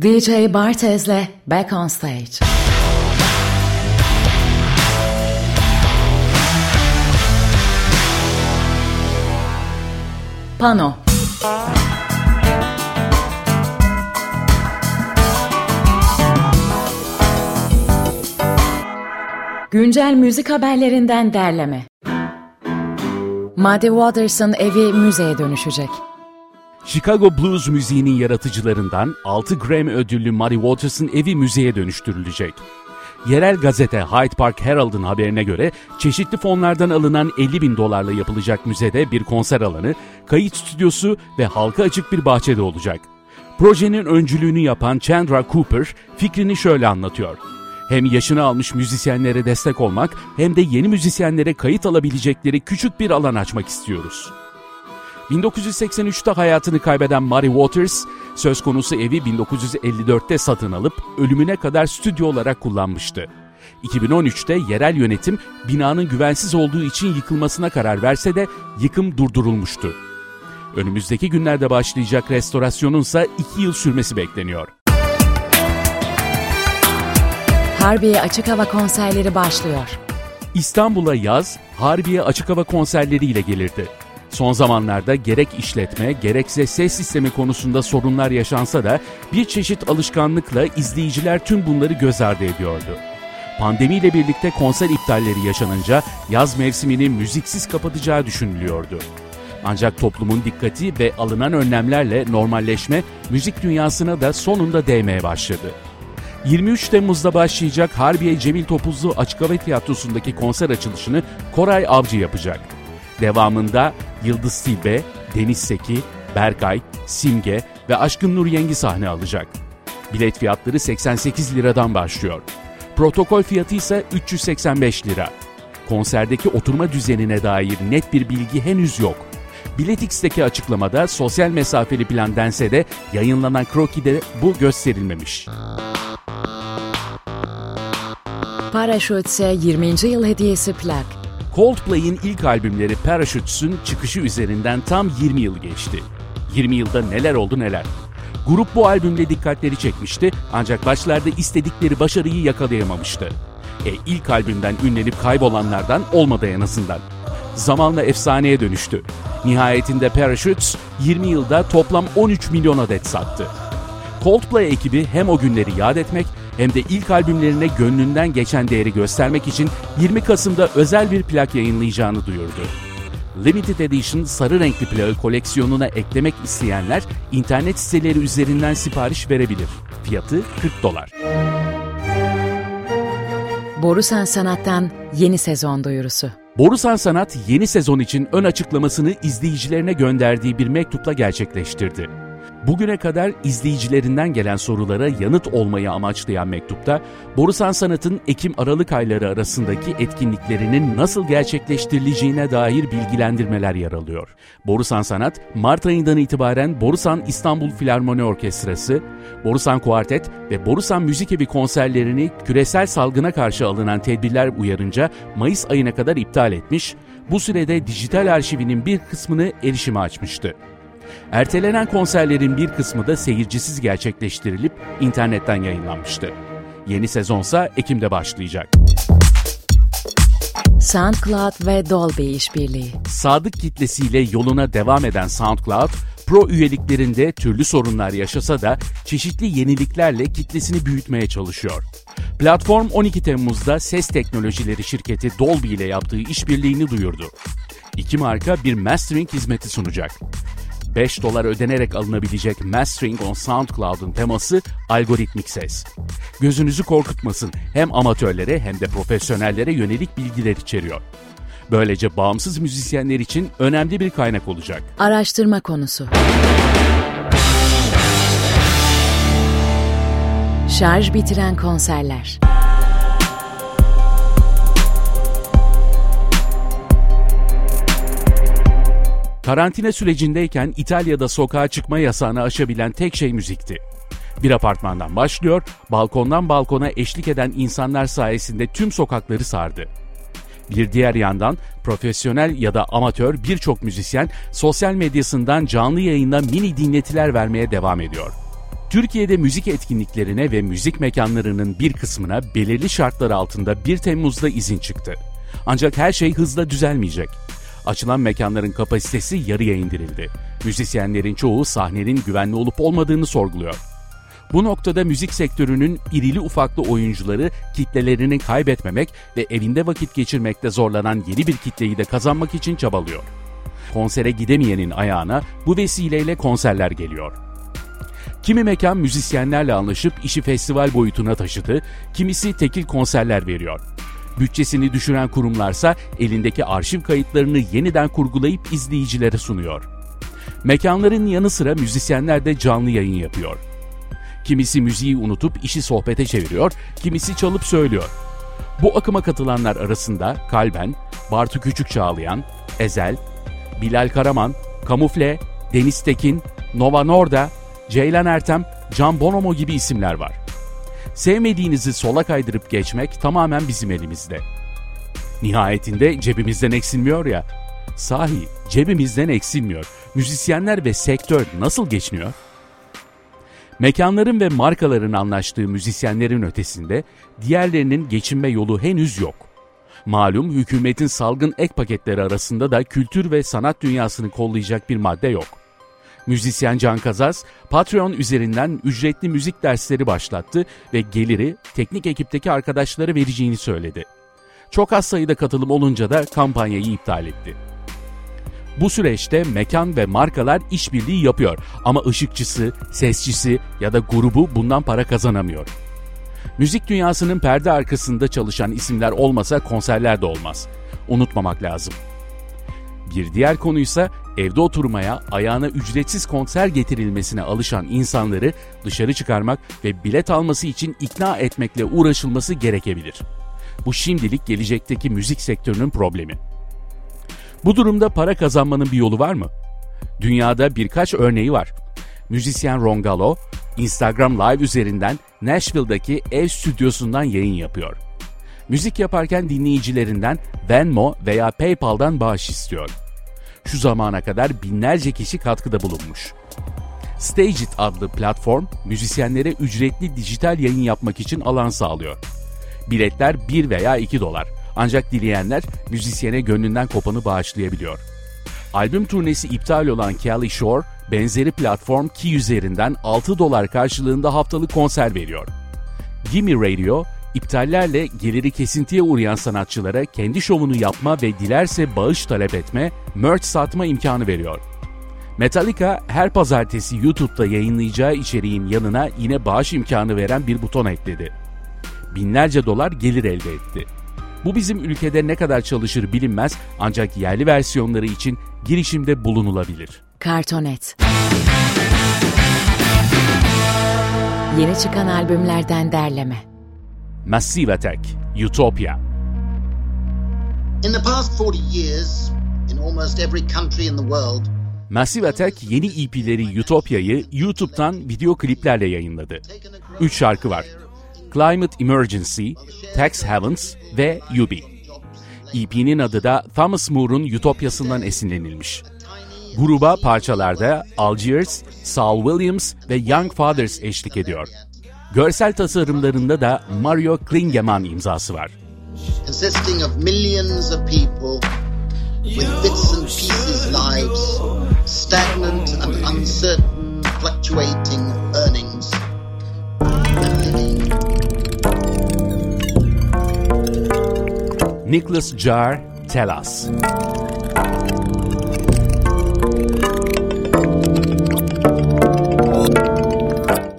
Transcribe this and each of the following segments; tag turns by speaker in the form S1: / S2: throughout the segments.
S1: DJ Bartez'le Back on Stage. Pano Güncel müzik haberlerinden derleme. Muddy Waters'ın evi müzeye dönüşecek.
S2: Chicago Blues müziğinin yaratıcılarından 6 Grammy ödüllü Muddy Waters'ın evi müzeye dönüştürülecek. Yerel gazete Hyde Park Herald'ın haberine göre çeşitli fonlardan alınan 50 bin dolarla yapılacak müzede bir konser alanı, kayıt stüdyosu ve halka açık bir bahçede olacak. Projenin öncülüğünü yapan Chandra Cooper fikrini şöyle anlatıyor. Hem yaşını almış müzisyenlere destek olmak hem de yeni müzisyenlere kayıt alabilecekleri küçük bir alan açmak istiyoruz. 1983'te hayatını kaybeden Muddy Waters, söz konusu evi 1954'te satın alıp ölümüne kadar stüdyo olarak kullanmıştı. 2013'te yerel yönetim binanın güvensiz olduğu için yıkılmasına karar verse de yıkım durdurulmuştu. Önümüzdeki günlerde başlayacak restorasyonun ise 2 yıl sürmesi bekleniyor.
S1: Harbiye Açık Hava konserleri başlıyor.
S2: İstanbul'a yaz, Harbiye açık hava konserleriyle gelirdi. Son zamanlarda gerek işletme gerekse ses sistemi konusunda sorunlar yaşansa da bir çeşit alışkanlıkla izleyiciler tüm bunları göz ardı ediyordu. Pandemiyle birlikte konser iptalleri yaşanınca yaz mevsimini müziksiz kapatacağı düşünülüyordu. Ancak toplumun dikkati ve alınan önlemlerle normalleşme müzik dünyasına da sonunda değmeye başladı. 23 Temmuz'da başlayacak Harbiye Cemil Topuzlu Açık Hava Tiyatrosu'ndaki konser açılışını Koray Avcı yapacak. Devamında Yıldız Tilbe, Deniz Seki, Berkay, Simge ve Aşkın Nur Yengi sahne alacak. Bilet fiyatları 88 liradan başlıyor. Protokol fiyatı ise 385 lira. Konserdeki oturma düzenine dair net bir bilgi henüz yok. Biletix'teki açıklamada sosyal mesafeli plan dense de yayınlanan krokide bu gösterilmemiş.
S1: Parachutes'e 20. yıl hediyesi plak.
S2: Coldplay'in ilk albümleri Parachutes'ün çıkışı üzerinden tam 20 yıl geçti. 20 yılda neler oldu neler. Grup bu albümle dikkatleri çekmişti ancak başlarda istedikleri başarıyı yakalayamamıştı. E ilk albümden ünlenip kaybolanlardan olmadı en azından. Zamanla efsaneye dönüştü. Nihayetinde Parachutes 20 yılda toplam 13 milyon adet sattı. Coldplay ekibi hem o günleri yad etmek hem de ilk albümlerine gönlünden geçen değeri göstermek için 20 Kasım'da özel bir plak yayınlayacağını duyurdu. Limited Edition sarı renkli plağı koleksiyonuna eklemek isteyenler internet siteleri üzerinden sipariş verebilir. Fiyatı 40 dolar.
S1: Borusan Sanat'tan yeni sezon duyurusu.
S2: Borusan Sanat yeni sezon için ön açıklamasını izleyicilerine gönderdiği bir mektupla gerçekleştirdi. Bugüne kadar izleyicilerinden gelen sorulara yanıt olmayı amaçlayan mektupta, Borusan Sanat'ın Ekim-Aralık ayları arasındaki etkinliklerinin nasıl gerçekleştirileceğine dair bilgilendirmeler yer alıyor. Borusan Sanat, Mart ayından itibaren Borusan İstanbul Filarmoni Orkestrası, Borusan Kuartet ve Borusan Müzik Evi konserlerini küresel salgına karşı alınan tedbirler uyarınca Mayıs ayına kadar iptal etmiş, bu sürede dijital arşivinin bir kısmını erişime açmıştı. Ertelenen konserlerin bir kısmı da seyircisiz gerçekleştirilip internetten yayınlanmıştı. Yeni sezonsa Ekim'de başlayacak.
S1: SoundCloud ve Dolby işbirliği.
S2: Sadık kitlesiyle yoluna devam eden SoundCloud, Pro üyeliklerinde türlü sorunlar yaşasa da çeşitli yeniliklerle kitlesini büyütmeye çalışıyor. Platform 12 Temmuz'da ses teknolojileri şirketi Dolby ile yaptığı işbirliğini duyurdu. İki marka bir mastering hizmeti sunacak. 5 dolar ödenerek alınabilecek Mastering on SoundCloud'un teması algoritmik ses. Gözünüzü korkutmasın hem amatörlere hem de profesyonellere yönelik bilgiler içeriyor. Böylece bağımsız müzisyenler için önemli bir kaynak olacak.
S1: Araştırma konusu. Şarj bitiren konserler.
S2: Karantina sürecindeyken İtalya'da sokağa çıkma yasağını aşabilen tek şey müzikti. Bir apartmandan başlıyor, balkondan balkona eşlik eden insanlar sayesinde tüm sokakları sardı. Bir diğer yandan profesyonel ya da amatör birçok müzisyen sosyal medyasından canlı yayında mini dinletiler vermeye devam ediyor. Türkiye'de müzik etkinliklerine ve müzik mekanlarının bir kısmına belirli şartlar altında 1 Temmuz'da izin çıktı. Ancak her şey hızla düzelmeyecek. Açılan mekanların kapasitesi yarıya indirildi. Müzisyenlerin çoğu sahnenin güvenli olup olmadığını sorguluyor. Bu noktada müzik sektörünün irili ufaklı oyuncuları kitlelerini kaybetmemek ve evinde vakit geçirmekte zorlanan yeni bir kitleyi de kazanmak için çabalıyor. Konsere gidemeyenin ayağına bu vesileyle konserler geliyor. Kimi mekan müzisyenlerle anlaşıp işi festival boyutuna taşıdı, kimisi tekil konserler veriyor. Bütçesini düşüren kurumlarsa elindeki arşiv kayıtlarını yeniden kurgulayıp izleyicilere sunuyor. Mekanların yanı sıra müzisyenler de canlı yayın yapıyor. Kimisi müziği unutup işi sohbete çeviriyor, kimisi çalıp söylüyor. Bu akıma katılanlar arasında Kalben, Bartu Küçük Çağlayan, Ezel, Bilal Karaman, Kamufle, Deniz Tekin, Nova Norda, Ceylan Ertem, Can Bonomo gibi isimler var. Sevmediğinizi sola kaydırıp geçmek tamamen bizim elimizde. Nihayetinde cebimizden eksilmiyor ya. Sahi cebimizden eksilmiyor. Müzisyenler ve sektör nasıl geçiniyor? Mekanların ve markaların anlaştığı müzisyenlerin ötesinde diğerlerinin geçinme yolu henüz yok. Malum hükümetin salgın ek paketleri arasında da kültür ve sanat dünyasını kollayacak bir madde yok. Müzisyen Can Kazaz, Patreon üzerinden ücretli müzik dersleri başlattı ve geliri teknik ekipteki arkadaşlara vereceğini söyledi. Çok az sayıda katılım olunca da kampanyayı iptal etti. Bu süreçte mekan ve markalar işbirliği yapıyor ama ışıkçısı, sesçisi ya da grubu bundan para kazanamıyor. Müzik dünyasının perde arkasında çalışan isimler olmasa konserler de olmaz. Unutmamak lazım. Bir diğer konuysa evde oturmaya, ayağına ücretsiz konser getirilmesine alışan insanları dışarı çıkarmak ve bilet alması için ikna etmekle uğraşılması gerekebilir. Bu şimdilik gelecekteki müzik sektörünün problemi. Bu durumda para kazanmanın bir yolu var mı? Dünyada birkaç örneği var. Müzisyen Rongalo, Instagram Live üzerinden Nashville'daki ev stüdyosundan yayın yapıyor. Müzik yaparken dinleyicilerinden Venmo veya PayPal'dan bağış istiyor. Şu zamana kadar binlerce kişi katkıda bulunmuş. Stageit adlı platform, müzisyenlere ücretli dijital yayın yapmak için alan sağlıyor. Biletler 1 veya 2 dolar. Ancak dileyenler müzisyene gönlünden kopanı bağışlayabiliyor. Albüm turnesi iptal olan Kelly Shore, benzeri platform Key üzerinden 6 dolar karşılığında haftalık konser veriyor. Gimme Radio, iptallerle geliri kesintiye uğrayan sanatçılara kendi şovunu yapma ve dilerse bağış talep etme, merch satma imkanı veriyor. Metallica her pazartesi YouTube'da yayınlayacağı içeriğin yanına yine bağış imkanı veren bir buton ekledi. Binlerce dolar gelir elde etti. Bu bizim ülkede ne kadar çalışır bilinmez ancak yerli versiyonları için girişimde bulunulabilir.
S1: Kartonet Yeni çıkan albümlerden derleme
S2: Massive Attack, Utopia
S3: In the past 40 years, in almost every country in the world,
S2: Massive Attack yeni EP'leri Utopia'yı YouTube'dan video kliplerle yayınladı. Üç şarkı var. Climate Emergency, Tax Heavens ve Yubi. EP'nin adı da Thomas Moore'un Ütopyasından esinlenilmiş. Gruba parçalarda Algiers, Saul Williams ve Young Fathers eşlik ediyor. Görsel tasarımlarında da Mario Klingemann imzası var.
S3: consisting of millions of people with bits and pieces lives, stagnant and uncertain, fluctuating earnings.
S2: Nicholas Jar, Tell Us.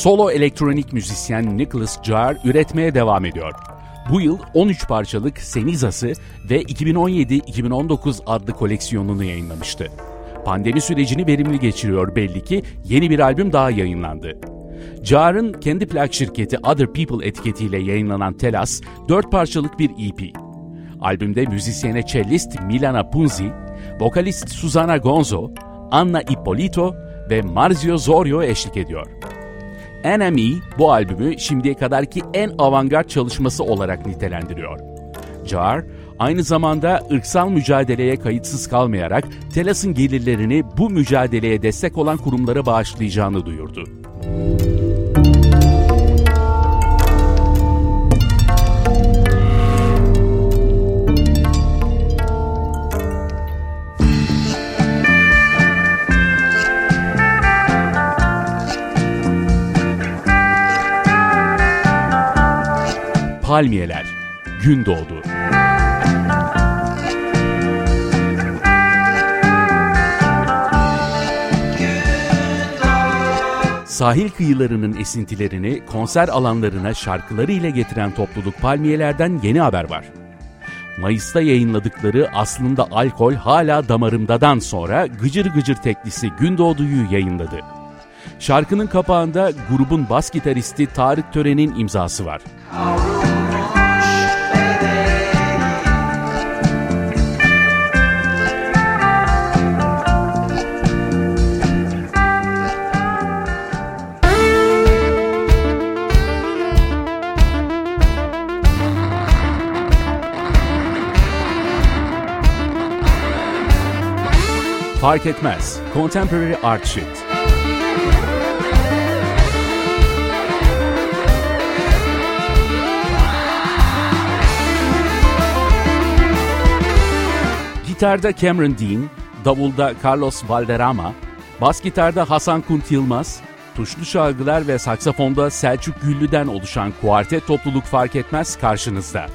S2: Solo elektronik müzisyen Nicholas Jar üretmeye devam ediyor. Bu yıl 13 parçalık Senizası ve 2017-2019 adlı koleksiyonunu yayınlamıştı. Pandemi sürecini verimli geçiriyor belli ki yeni bir albüm daha yayınlandı. Jar'ın kendi plak şirketi Other People etiketiyle yayınlanan Telas, 4 parçalık bir EP. Albümde müzisyene cellist Milana Punzi, vokalist Susana Gonzo, Anna Ippolito ve Marzio Zorio eşlik ediyor. NME bu albümü şimdiye kadarki en avantgard çalışması olarak nitelendiriyor. Jar, aynı zamanda ırksal mücadeleye kayıtsız kalmayarak Telas'ın gelirlerini bu mücadeleye destek olan kurumlara bağışlayacağını duyurdu. Palmiyeler, Gün Doğdu. Sahil kıyılarının esintilerini konser alanlarına şarkıları ile getiren topluluk Palmiyeler'den yeni haber var. Mayıs'ta yayınladıkları Aslında Alkol Hala Damarımdadan sonra Gıcır Gıcır teklisi Gündoğdu'yu yayınladı. Şarkının kapağında grubun bas gitaristi Tarık Tören'in imzası var. Fark etmez. Contemporary Art Sheet. Gitarda Cameron Dean, davulda Carlos Valderrama, bas gitarda Hasan Kunt Yılmaz, tuşlu çalgılar ve saksafonda Selçuk Güllü'den oluşan kuartet topluluk fark etmez karşınızda.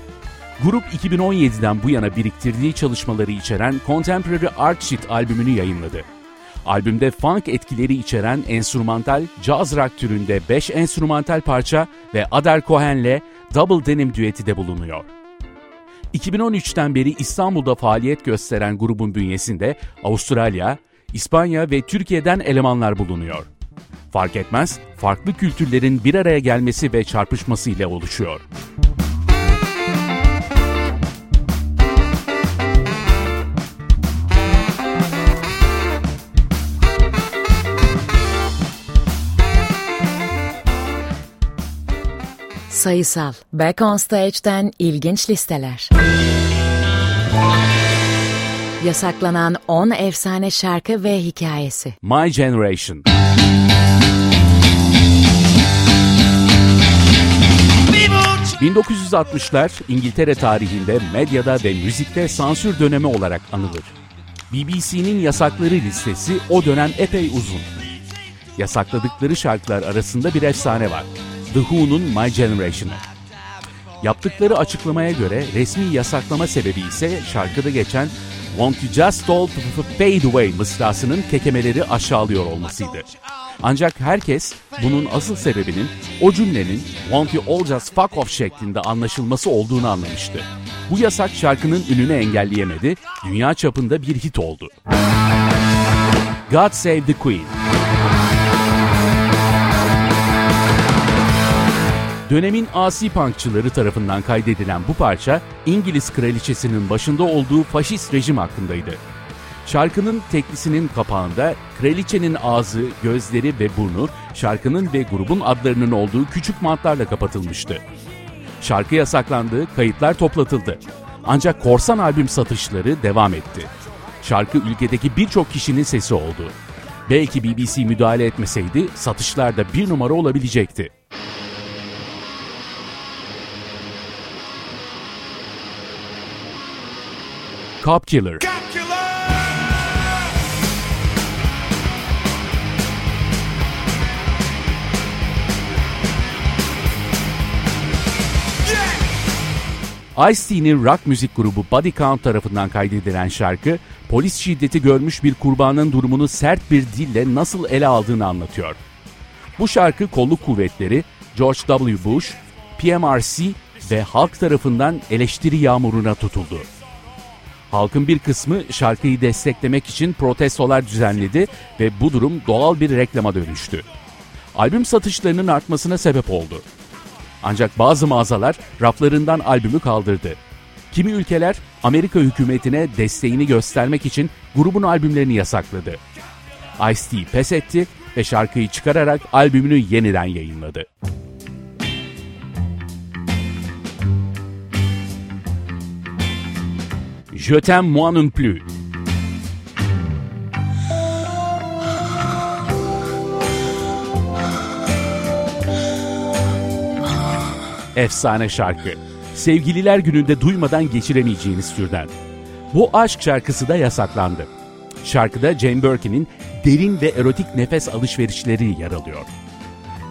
S2: Grup 2017'den bu yana biriktirdiği çalışmaları içeren Contemporary Art Sheet albümünü yayınladı. Albümde funk etkileri içeren enstrümantal, jazz rock türünde 5 enstrümantal parça ve Adar Cohen'le Double Denim düeti de bulunuyor. 2013'ten beri İstanbul'da faaliyet gösteren grubun bünyesinde Avustralya, İspanya ve Türkiye'den elemanlar bulunuyor. Fark etmez, farklı kültürlerin bir araya gelmesi ve çarpışması ile oluşuyor.
S1: Sayısal Back on Stage'den ilginç listeler. Yasaklanan 10 efsane şarkı ve hikayesi.
S2: My Generation 1960'lar İngiltere tarihinde medyada ve müzikte sansür dönemi olarak anılır. BBC'nin yasakları listesi o dönem epey uzun. Yasakladıkları şarkılar arasında bir efsane var. The Who'nun My Generation'ı. Yaptıkları açıklamaya göre resmi yasaklama sebebi ise şarkıda geçen Want You Just All Fade Away mısrasının kekemeleri aşağılıyor olmasıydı. Ancak herkes bunun asıl sebebinin o cümlenin Want You All Just Fuck Off şeklinde anlaşılması olduğunu anlamıştı. Bu yasak şarkının ününü engelleyemedi, dünya çapında bir hit oldu. God Save the Queen Dönemin asi punkçıları tarafından kaydedilen bu parça İngiliz kraliçesinin başında olduğu faşist rejim hakkındaydı. Şarkının teklisinin kapağında kraliçenin ağzı, gözleri ve burnu şarkının ve grubun adlarının olduğu küçük mantlarla kapatılmıştı. Şarkı yasaklandı, kayıtlar toplatıldı. Ancak korsan albüm satışları devam etti. Şarkı ülkedeki birçok kişinin sesi oldu. Belki BBC müdahale etmeseydi satışlarda bir numara olabilecekti. Cop Killer. Ice-T'nin rock müzik grubu Body Count tarafından kaydedilen şarkı, polis şiddeti görmüş bir kurbanın durumunu sert bir dille nasıl ele aldığını anlatıyor. Bu şarkı kolluk kuvvetleri, George W. Bush, PMRC ve halk tarafından eleştiri yağmuruna tutuldu. Halkın bir kısmı şarkıyı desteklemek için protestolar düzenledi ve bu durum doğal bir reklama dönüştü. Albüm satışlarının artmasına sebep oldu. Ancak bazı mağazalar raflarından albümü kaldırdı. Kimi ülkeler Amerika hükümetine desteğini göstermek için grubun albümlerini yasakladı. Ice-T pes etti ve şarkıyı çıkararak albümünü yeniden yayınladı. Je t'aime moi non plus. Efsane şarkı. Sevgililer gününde duymadan geçiremeyeceğiniz türden. Bu aşk şarkısı da yasaklandı. Şarkıda Jane Birkin'in derin ve erotik nefes alışverişleri yer alıyor.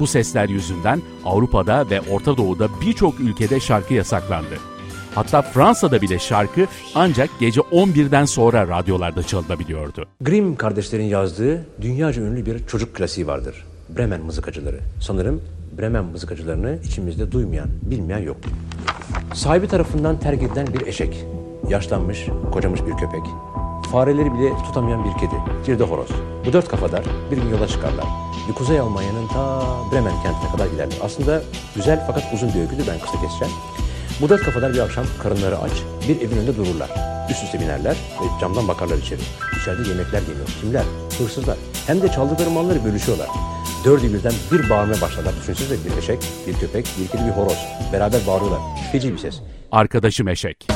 S2: Bu sesler yüzünden Avrupa'da ve Orta Doğu'da birçok ülkede şarkı yasaklandı. Hatta Fransa'da bile şarkı ancak gece 11'den sonra radyolarda çalınabiliyordu.
S4: Grimm kardeşlerin yazdığı dünyaca ünlü bir çocuk klasiği vardır. Bremen mızıkacıları. Sanırım Bremen mızıkacılarını içimizde duymayan, bilmeyen yok. Sahibi tarafından terk edilen bir eşek. Yaşlanmış, kocamış bir köpek. Fareleri bile tutamayan bir kedi. Bir de horoz. Bu dört kafadar bir gün yola çıkarlar. Bir Kuzey Almanya'nın ta Bremen kentine kadar ilerler. Aslında güzel fakat uzun bir öyküdü ben kısa keseceğim. Bu dört kafadar bir akşam karınları aç bir evin önünde dururlar. Üst üste binerler ve camdan bakarlar içeri. İçeride yemekler geliyor. Kimler? Hırsızlar. Hem de çaldıkları malları bölüşüyorlar. Dördü birden bir bağırmaya başlarlar. Düşünsenize bir eşek, bir köpek, bir kedi, bir horoz. Beraber bağırıyorlar. Feci bir ses.
S2: Arkadaşım eşek.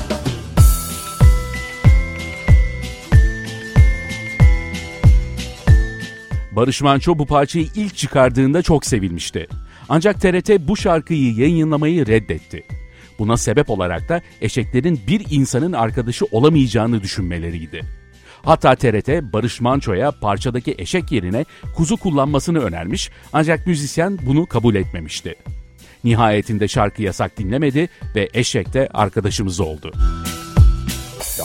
S2: Barış Manço bu parçayı ilk çıkardığında çok sevilmişti. Ancak TRT bu şarkıyı yayınlamayı reddetti. Buna sebep olarak da eşeklerin bir insanın arkadaşı olamayacağını düşünmeleriydi. Hatta TRT Barış Manço'ya parçadaki eşek yerine kuzu kullanmasını önermiş ancak müzisyen bunu kabul etmemişti. Nihayetinde şarkı yasak dinlemedi ve eşek de arkadaşımız oldu.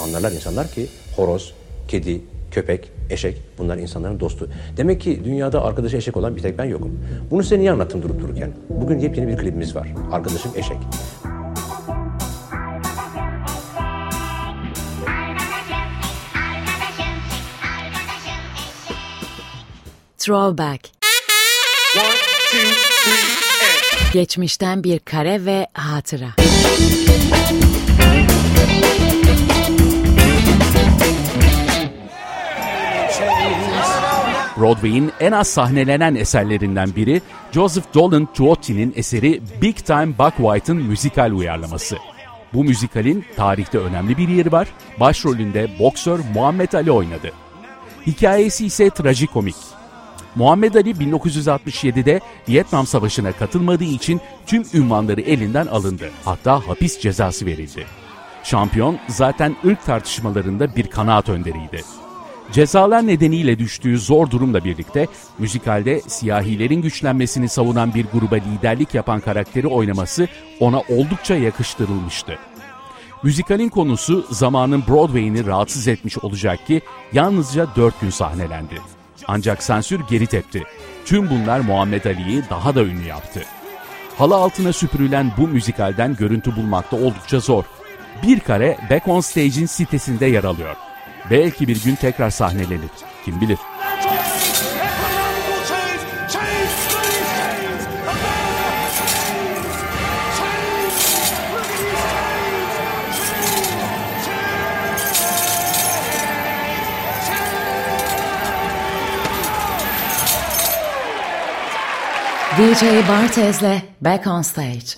S4: Anlarlar insanlar ki horoz, kedi, köpek, eşek bunlar insanların dostu. Demek ki dünyada arkadaşı eşek olan bir tek ben yokum. Bunu size niye anlattım durup dururken? Bugün yepyeni bir klibimiz var. Arkadaşım eşek.
S1: Throwback. Geçmişten bir kare ve hatıra.
S2: Broadway'in en az sahnelenen eserlerinden biri Joseph Dolan Tuotti'nin eseri Big Time Buck White'ın müzikal uyarlaması. Bu müzikalin tarihte önemli bir yeri var. Başrolünde boksör Muhammed Ali oynadı. Hikayesi ise trajikomik. Muhammed Ali 1967'de Vietnam Savaşı'na katılmadığı için tüm ünvanları elinden alındı. Hatta hapis cezası verildi. Şampiyon zaten ırk tartışmalarında bir kanaat önderiydi. Cezalar nedeniyle düştüğü zor durumla birlikte müzikalde siyahilerin güçlenmesini savunan bir gruba liderlik yapan karakteri oynaması ona oldukça yakıştırılmıştı. Müzikalin konusu zamanın Broadway'ini rahatsız etmiş olacak ki yalnızca 4 gün sahnelendi. Ancak sansür geri tepti. Tüm bunlar Muhammed Ali'yi daha da ünlü yaptı. Halı altına süpürülen bu müzikalden görüntü bulmakta oldukça zor. Bir kare Back on Stage'in sitesinde yer alıyor. Belki bir gün tekrar sahnelenir. Kim bilir.
S1: DJ Bartez'le Back on Stage.